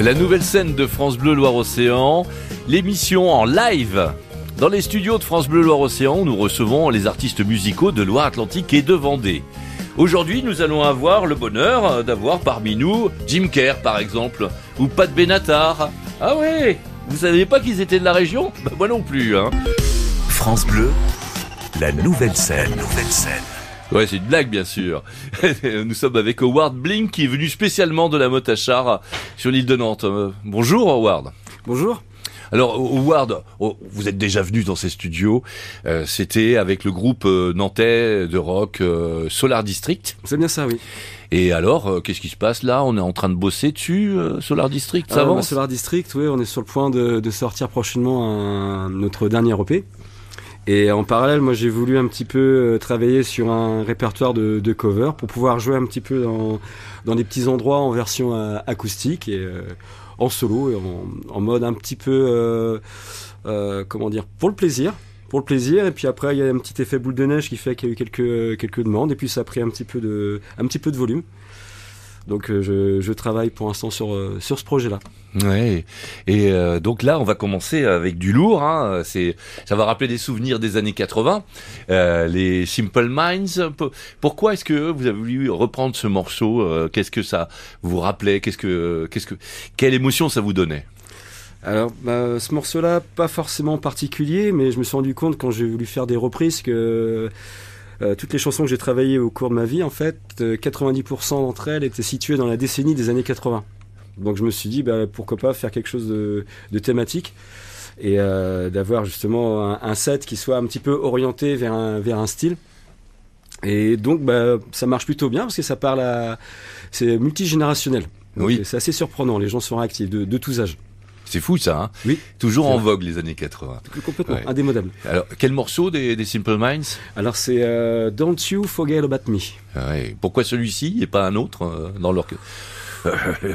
La nouvelle scène de France Bleu Loire-Océan, l'émission en live. Dans les studios de France Bleu Loire-Océan, nous recevons les artistes musicaux de Loire-Atlantique et de Vendée. Aujourd'hui, nous allons avoir le bonheur d'avoir parmi nous Jim Kerr, par exemple, ou Pat Benatar. Ah ouais Vous saviez pas qu'ils étaient de la région? Bah, Moi non plus, hein. France Bleu, la nouvelle scène. nouvelle scène. Ouais, c'est une blague, bien sûr. Nous sommes avec Howard Blink, qui est venu spécialement de la Motachar sur l'île de Nantes. Euh, bonjour, Howard. Bonjour. Alors, Howard, oh, vous êtes déjà venu dans ces studios. Euh, C'était avec le groupe euh, nantais de rock euh, Solar District. C'est bien ça, oui. Et alors, euh, qu'est-ce qui se passe là? On est en train de bosser dessus, Solar District, ça Euh, bah, avance Solar District, oui, on est sur le point de, de sortir prochainement un- notre dernier EP. Et en parallèle, moi, j'ai voulu un petit peu euh, travailler sur un répertoire de, de covers pour pouvoir jouer un petit peu dans, dans des petits endroits en version euh, acoustique et euh, en solo et en, en mode un petit peu, comment dire, pour le plaisir. Pour le plaisir, et puis après, il y a un petit effet boule de neige qui fait qu'il y a eu quelques, quelques demandes, et puis ça a pris un petit peu de, un petit peu de volume. Donc euh, je, je travaille pour l'instant sur, euh, sur ce projet-là. Ouais. Et euh, donc là, on va commencer avec du lourd. Hein. C'est, ça va rappeler des souvenirs des années 80. Euh, les Simple Minds. Pourquoi est-ce que vous avez voulu reprendre ce morceau Qu'est-ce que ça vous rappelait Qu'est-ce que, qu'est-ce que, quelle émotion ça vous donnait? Alors, bah, ce morceau-là, pas forcément particulier, mais je me suis rendu compte quand j'ai voulu faire des reprises que euh, toutes les chansons que j'ai travaillées au cours de ma vie, en fait, euh, 90% d'entre elles étaient situées dans la décennie des années 80. Donc je me suis dit, bah, pourquoi pas faire quelque chose de, de thématique et euh, d'avoir justement un, un set qui soit un petit peu orienté vers un, vers un style. Et donc, bah, ça marche plutôt bien parce que ça parle à. C'est multigénérationnel. Oui. C'est assez surprenant, les gens sont réactifs de, de tous âges. C'est fou ça. Hein Oui. Toujours en vogue les années 80. Complètement, Ouais. indémodable. Alors, quel morceau des, des Simple Minds? Alors c'est euh, Don't You Forget About Me. Ah ouais. Pourquoi celui-ci et pas un autre euh, dans leur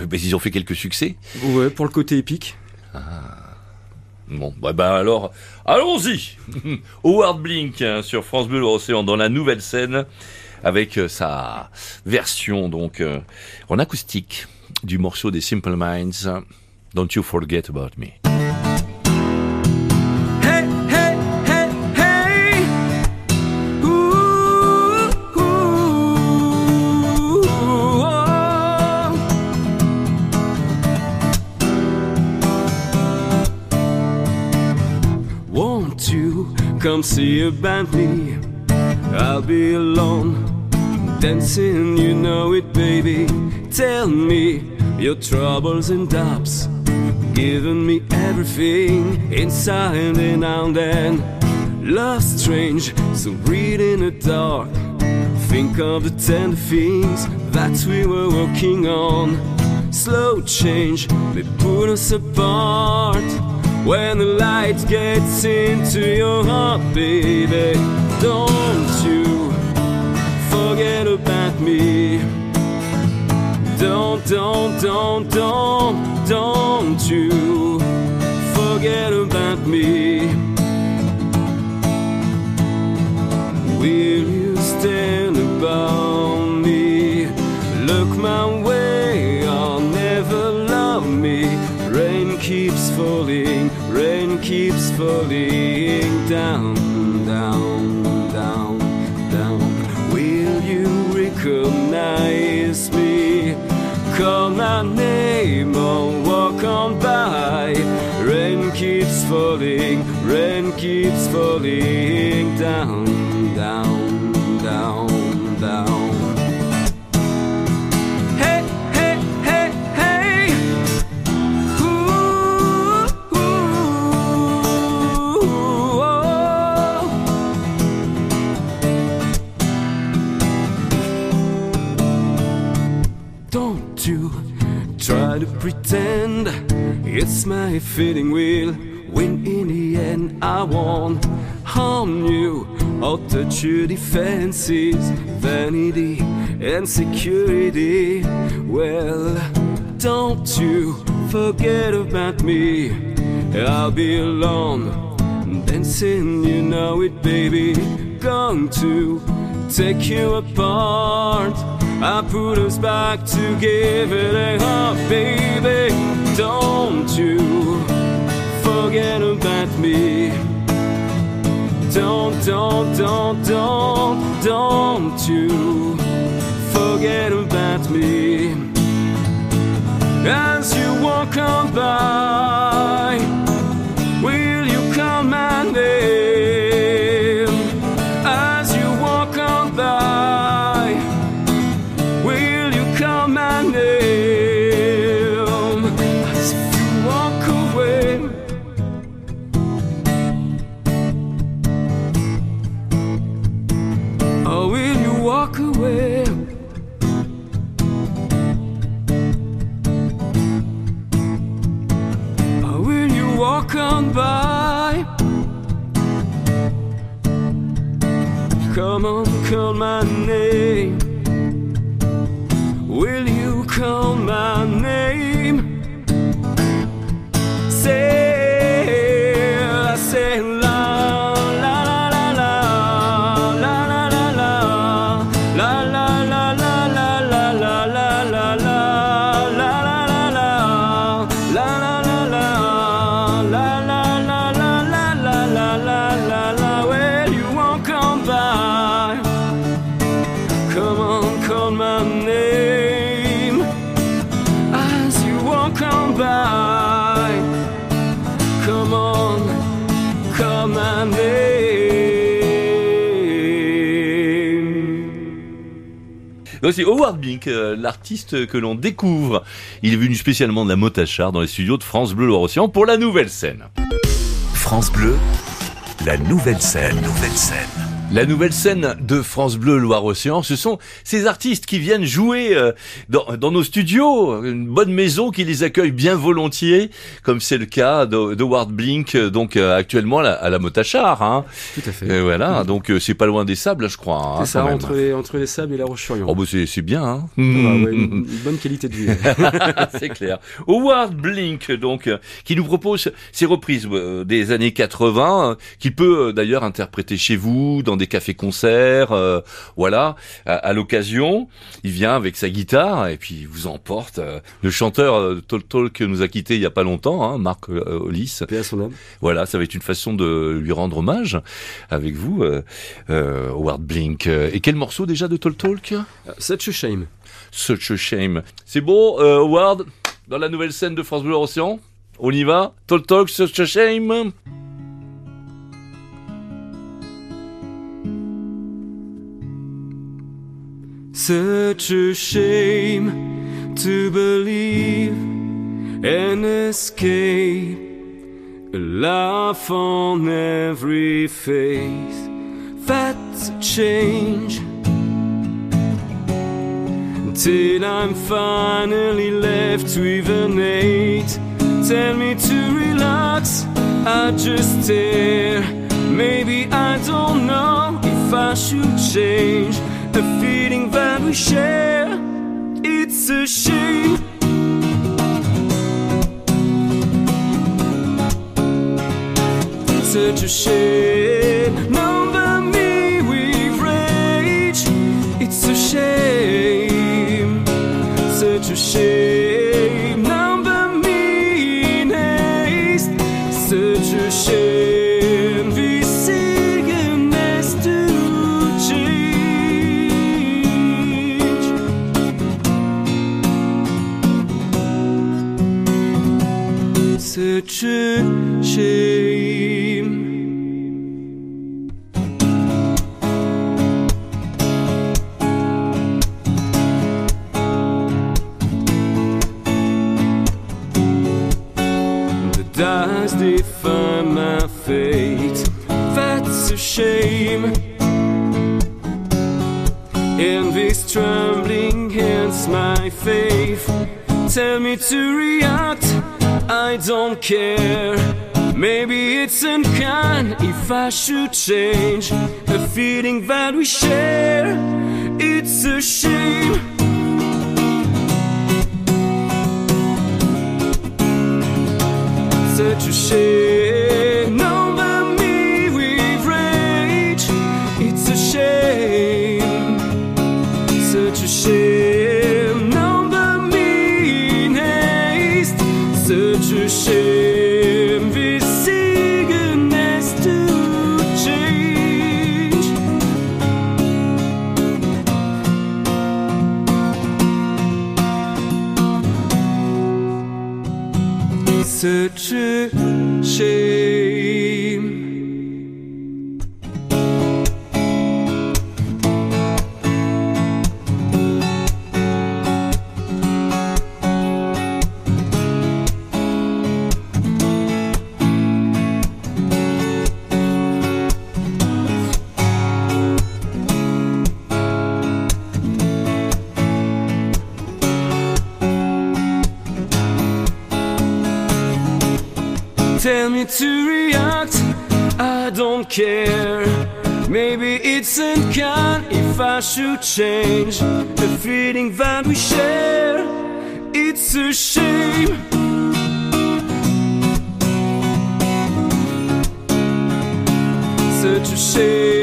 mais ils ont fait quelques succès. Ouais, pour le côté épique. Bon, bah, bah alors, allons-y Howard Blink hein, sur France Bleu Océan dans la nouvelle scène avec euh, sa version donc euh, en acoustique du morceau des Simple Minds Don't You Forget About Me. Hey, hey, hey, hey. Ooh, ooh, oh. Won't you come see about me? I'll be alone, dancing, you know it, baby. Tell me your troubles and doubts given me everything inside and out then. Love's strange so read in the dark. Think of the tender things that we were working on. Slow change may put us apart. When the light gets into your heart baby don't, don't, don't, don't, you forget about me. Will you stand above me? Look my way, I'll never love me. Rain keeps falling, rain keeps falling falling, rain keeps falling down, down, down, down. Hey, hey, hey, hey. Ooh, ooh, oh. Don't you try to pretend it's my fitting wheel. I won't harm you or touch your defenses, vanity and security. Well, don't you forget about me. I'll be alone, dancing, you know it, baby. Going to take you apart. I put us back together. Oh, baby, don't you forget about me. Don't, don't, don't, don't, you forget about me. As you walk on by, C'est Howard Blink, euh, l'artiste que l'on découvre. Il est venu spécialement de la Motachar dans les studios de France Bleu Loire-Océan pour la nouvelle scène. France Bleu, la nouvelle scène. Nouvelle scène. La nouvelle scène de France Bleu Loire-Océan, ce sont ces artistes qui viennent jouer euh, dans, dans nos studios, une bonne maison qui les accueille bien volontiers, comme c'est le cas de, de Ward Blink, euh, donc euh, actuellement à la, Motachar. Hein. Tout à fait. Et voilà, donc euh, c'est pas loin des sables, je crois. hein, C'est ça, entre les, entre les sables et la Roche-sur-Yon. Oh bah c'est c'est bien, hein. Ah ouais, une, une bonne qualité de vie. c'est clair. Howard Blink, donc, qui nous propose ses reprises des années 80, euh, qu'il peut d'ailleurs interpréter chez vous, dans des cafés-concerts, euh, voilà, à, à l'occasion. Il vient avec sa guitare et puis il vous emporte. euh, le chanteur euh, Tol Talk nous a quitté il y a pas longtemps, hein, Marc euh, Hollis. Paix à son âme. Voilà, ça va être une façon de lui rendre hommage avec vous, euh, euh, Howard Blink. Et quel morceau déjà de Talk Euh, Such a shame. Such a shame. C'est bon, euh, Howard, dans la nouvelle scène de France Bleu Océan On y va Talk Talk, Such a shame Such a shame to believe and escape. A laugh on every face. That's a change. Till I'm finally left with an eight. Tell me to relax, I just stare. Maybe I don't know if I should change the feeling we share. It's a shame. Such a shame. A shame. These trembling hands, my faith. Tell me to react. I don't care. Maybe it's unkind if I should change the feeling that we share. It's a shame. such a shame. 此去谁 care. Maybe it's unkind if I should change the feeling that we share. It's a shame. Such a shame.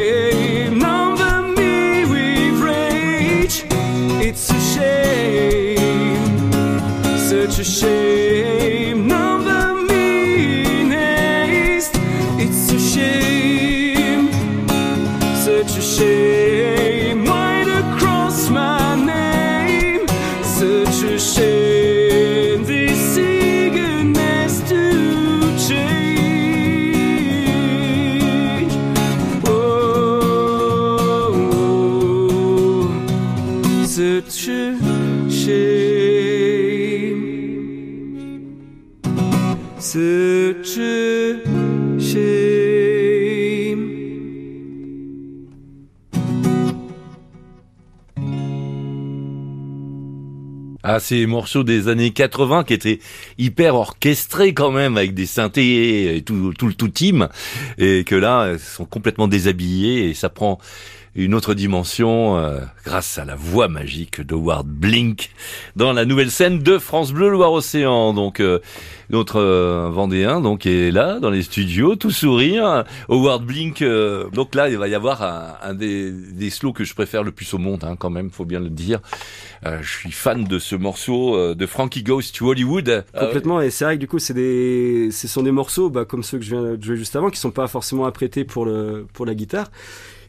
Ah, ces morceaux des années 80 qui étaient hyper orchestrés quand même avec des synthés et tout, tout le tout team et que là ils sont complètement déshabillés et ça prend une autre dimension euh, grâce à la voix magique d'Howard Blink dans la nouvelle scène de France Bleu Loire-Océan. Donc euh, notre euh, Vendéen donc est là dans les studios, tout sourire. Howard Blink. euh, donc là il va y avoir un, un des, des slows que je préfère le plus au monde hein, quand même, faut bien le dire. Euh, je suis fan de ce morceau de Frankie Goes to Hollywood. Complètement, et c'est vrai que du coup, c'est des, ce sont des morceaux, bah, comme ceux que je viens de jouer juste avant, qui sont pas forcément apprêtés pour le, pour la guitare.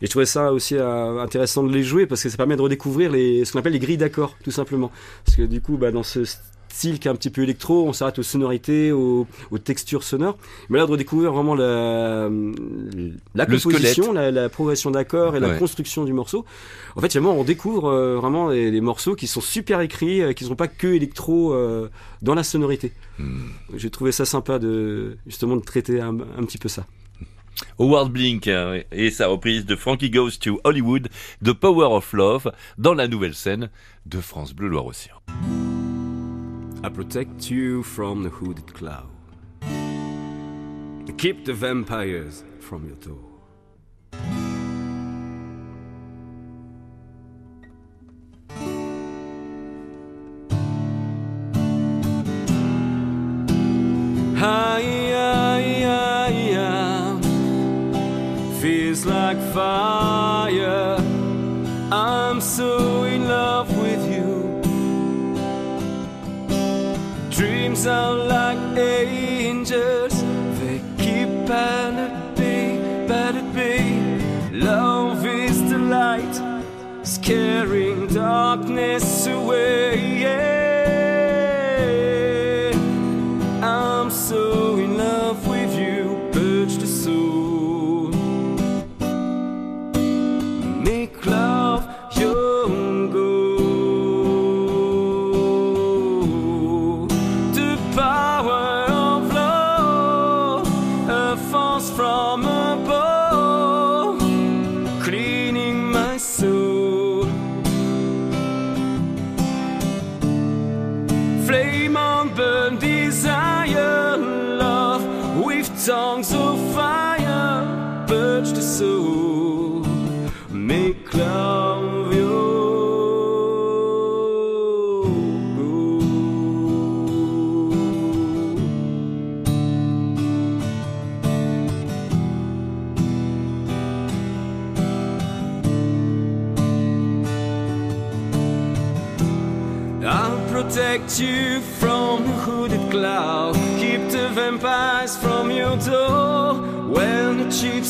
Et je trouvais ça aussi euh, intéressant de les jouer parce que ça permet de redécouvrir les, ce qu'on appelle les grilles d'accords, tout simplement. Parce que du coup, bah, dans ce style qui est un petit peu électro, on s'arrête aux sonorités, aux, aux textures sonores. Mais là, de redécouvrir vraiment la, la composition, la, la progression d'accords et la construction du morceau. En fait, finalement, on découvre euh, vraiment des, des morceaux qui sont super écrits, euh, qui ne sont pas que électro euh, dans la sonorité. Hmm. J'ai trouvé ça sympa de justement de traiter un, un petit peu ça. Howard Blink euh, et sa reprise de Frankie Goes to Hollywood, The Power of Love, dans la nouvelle scène de France Bleu Loire-Océan. I protect you from the hooded cloud. Keep the vampires from your door. Like fire. I'm so in love with you. Dreams are like angels, they keep at bay, at bay. Love is the light, scaring darkness away. Flame on burn desire, love with tongues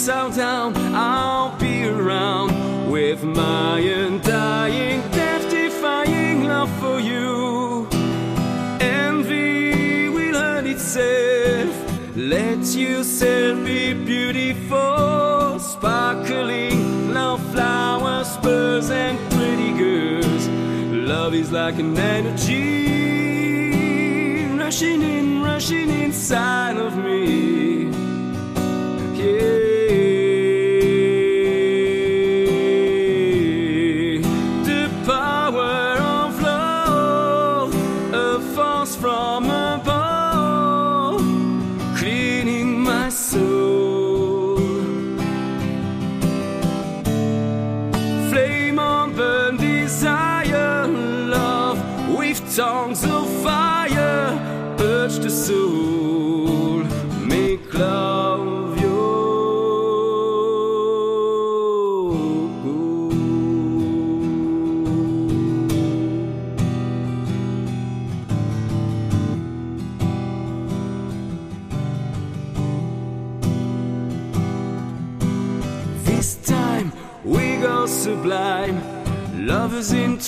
down, I'll be around with my undying, death defying love for you. Envy will hurt itself. Let yourself be beautiful, sparkling love flowers, birds, and pretty girls. Love is like an energy rushing in, rushing inside of me.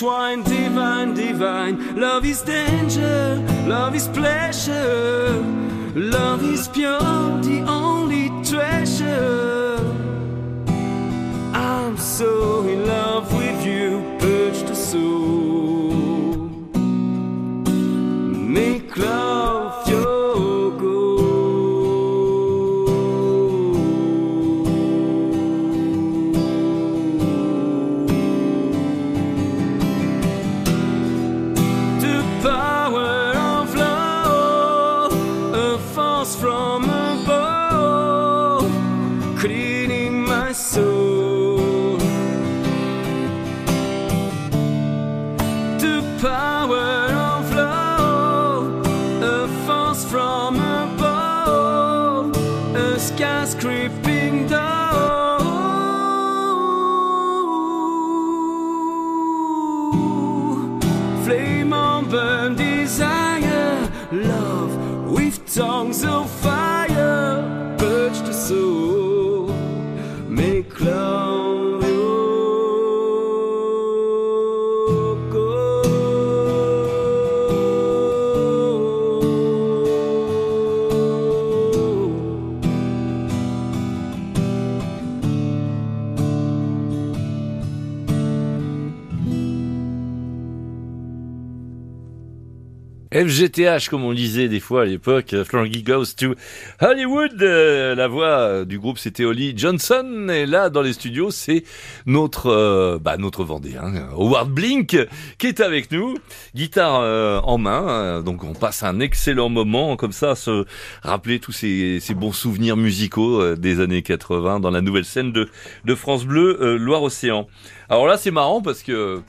Love divine, divine. Love is danger, love is pleasure. Love is pure, the only treasure. I'm so FGTH, comme on disait des fois à l'époque, euh, Frankie Goes to Hollywood. Euh, la voix euh, du groupe, c'était Holly Johnson. Et là, dans les studios, c'est notre, bah, notre Vendéen, Howard Blink, qui est avec nous. Guitare en main. donc, on passe un excellent moment, comme ça, à se rappeler tous ces, bons souvenirs musicaux des années 80 dans la nouvelle scène de, de France Bleu, Loire-Océan. Alors là, c'est marrant parce que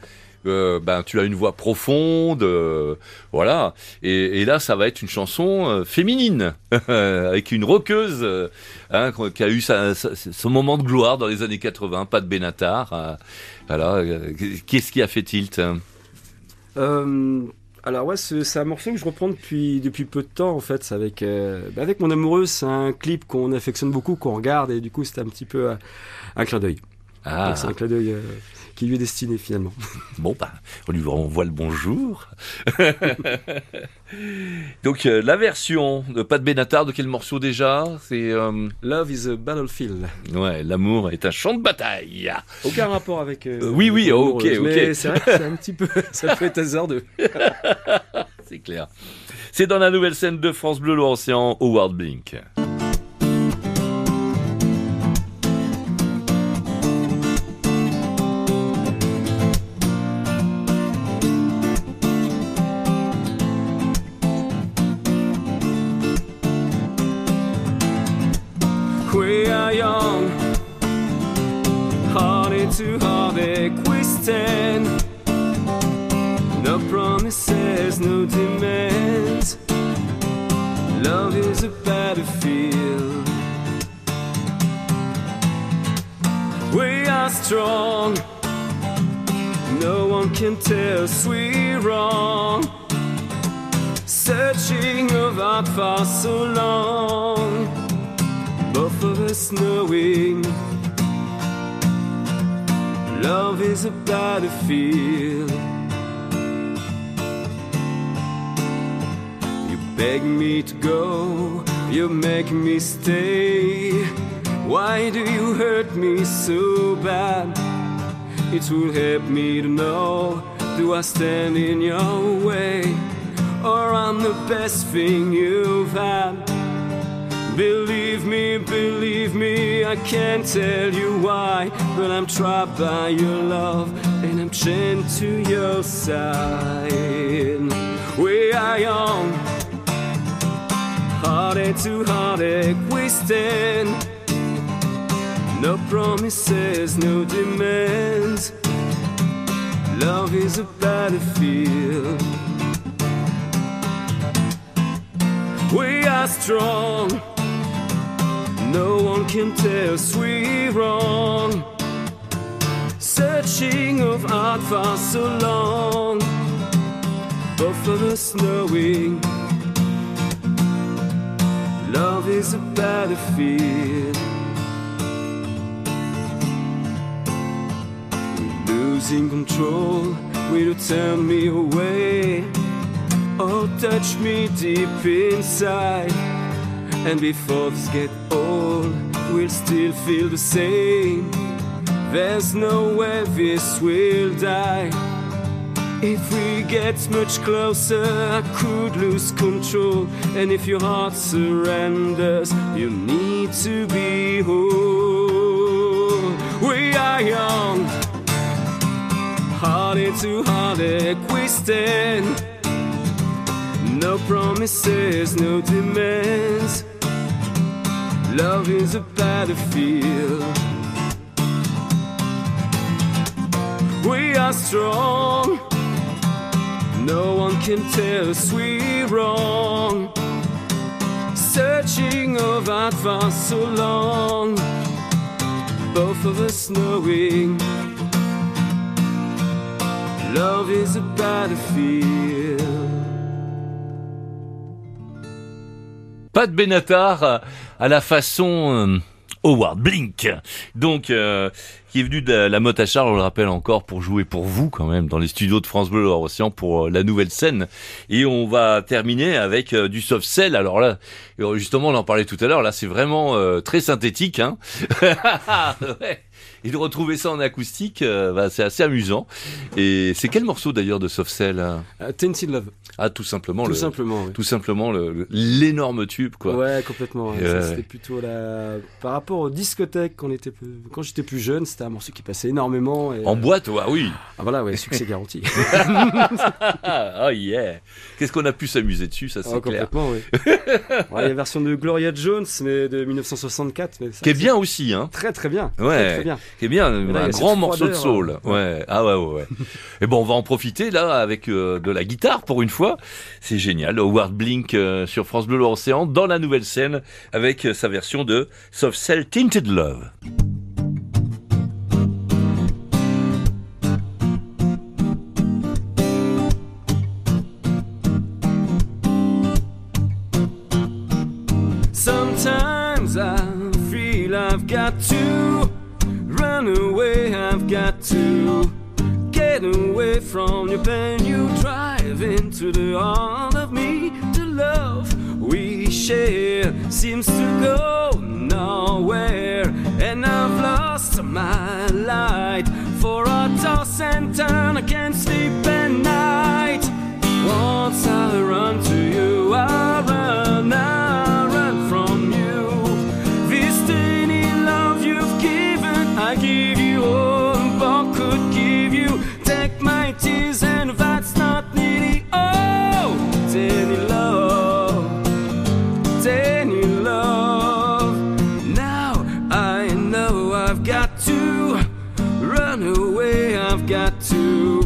euh, ben tu as une voix profonde, euh, voilà. Et, et là, ça va être une chanson euh, féminine avec une rockeuse euh, hein, qui a eu sa, sa- son moment de gloire dans les années 80, pas de Benatar. voilà. Qu'est-ce qui a fait tilt hein? Alors ouais, c'est c'est un morceau que je reprends depuis depuis peu de temps en fait. C'est avec euh, bah, avec mon amoureuse. C'est un clip qu'on affectionne beaucoup, qu'on regarde et du coup c'était un petit peu euh, un clin d'œil. Ah, C'est un clin d'œil euh, qui lui est destiné finalement. bon, bah, on lui envoie le bonjour. Donc, euh, la version de de Benatar, de quel morceau déjà? C'est euh, Love is a battlefield. ouais, l'amour est un champ de bataille. Aucun rapport avec. euh, oui, oui, mon ok, amoureuse, ok. Mais c'est vrai que c'est un petit peu. Ça peut être hasardeux. C'est clair. C'est dans la nouvelle scène de France Bleu Loire-Océan, Howard Blink. We are young, heartache to heartache we stand. No promises, no demands. Love is a battlefield. We are strong, no one can tell us we're wrong. searching of art for so long, us knowing love is a battlefield. You beg me to go, you make me stay. Why do you hurt me so bad? It will help me to know do I stand in your way or I'm the best thing you've had? Believe me, believe me, I can't tell you why, but I'm trapped by your love and I'm chained to your side. We are young, heartache to heartache, we stand. No promises, no demands. Love is a battlefield. We are strong. No one can tell us we're wrong. Searching of art for so long. Both of us knowing love is a battlefield. We're losing control, will you turn me away? Oh, touch me deep inside. And before this get old, we'll still feel the same. There's no way this will die. If we get much closer, I could lose control. And if your heart surrenders, you need to be whole. We are young, heartache to heartache, we stand. No promises, no demands. Love is a battlefield. We are strong. No one can tell us we're wrong. Searching of for so long. Both of us knowing love is a battlefield. Pat Benatar euh, à la façon euh, Howard Blink. Donc, euh, qui est venu de la Motte à Charles, on le rappelle encore, pour jouer pour vous quand même dans les studios de France Bleu Loire Océan pour euh, la nouvelle scène. Et on va terminer avec euh, du soft cell. Alors là, justement, on en parlait tout à l'heure. Là, c'est vraiment très synthétique. Hein ouais. Et de retrouver ça en acoustique, bah, c'est assez amusant. Et c'est quel morceau d'ailleurs de soft cell hein? Tainted Love. Ah, tout simplement Tout le, simplement. oui. tout simplement le- le- l'énorme tube quoi. Ouais, complètement. ouais. Ouais, c'était plutôt la. Par rapport aux discothèques, quand, on était quand j'étais plus jeune, c'était un morceau qui passait énormément. Et... En boîte, ouais, oui. Ah, voilà, ouais, succès garanti. Ah, oh yeah. Qu'est-ce qu'on a pu s'amuser dessus, ça c'est Ah, clair. complètement, oui. Ouais, la version de Gloria Jones, mais de 1964. Mais ça, Qui est bien aussi, hein. Très, très bien. Ouais. Très, très bien. Qui est bien, là, un grand morceau de froideur, soul. hein. Ouais. Ah ouais, ouais, ouais. Et bon, on va en profiter là avec euh, de la guitare pour une fois. C'est génial. Howard Blink euh, sur France Bleu Océan dans la nouvelle scène avec euh, sa version de Soft Cell Tinted Love. Sometimes I feel I've got to run away, I've got to get away from your pain. You drive into the heart of me. The love we share seems to go nowhere, and I've lost my light for a toss and turn. I can't sleep at night. Once I run to you, I run, I got to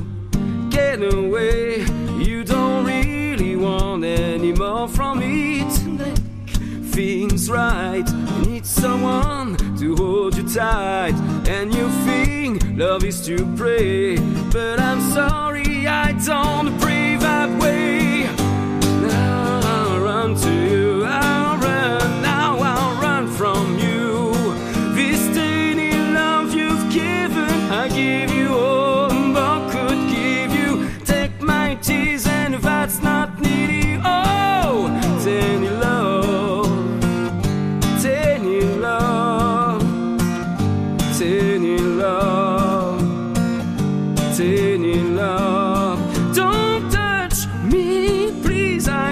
get away. You don't really want any more from me to make things right. You need someone to hold you tight, and you think love is to pray. But I'm sorry, I don't pray that way.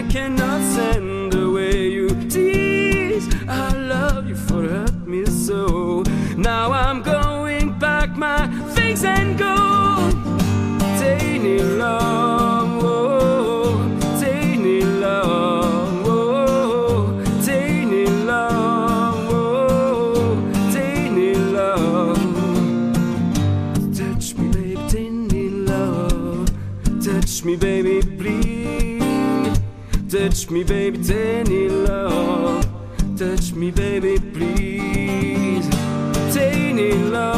Cannot me, baby, take love. Touch me, baby, please. Take love.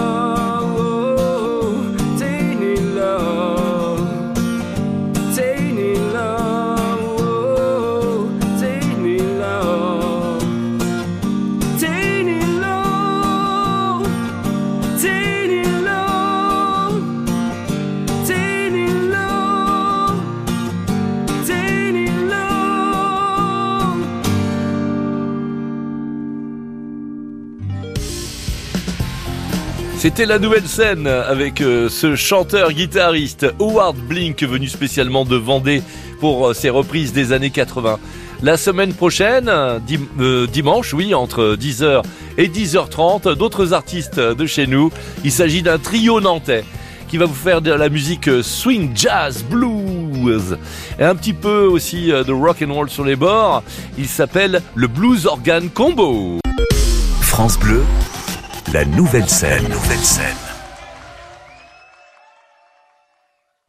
C'était la nouvelle scène avec euh, ce chanteur-guitariste Howard Blink venu spécialement de Vendée pour euh, ses reprises des années 80. La semaine prochaine, euh, dimanche, oui, entre 10h et 10h30, d'autres artistes de chez nous. Il s'agit d'un trio nantais qui va vous faire de la musique swing, jazz, blues et un petit peu aussi de rock and roll sur les bords. Il s'appelle le Blues Organ Combo. France Bleu, la nouvelle scène. Nouvelle scène.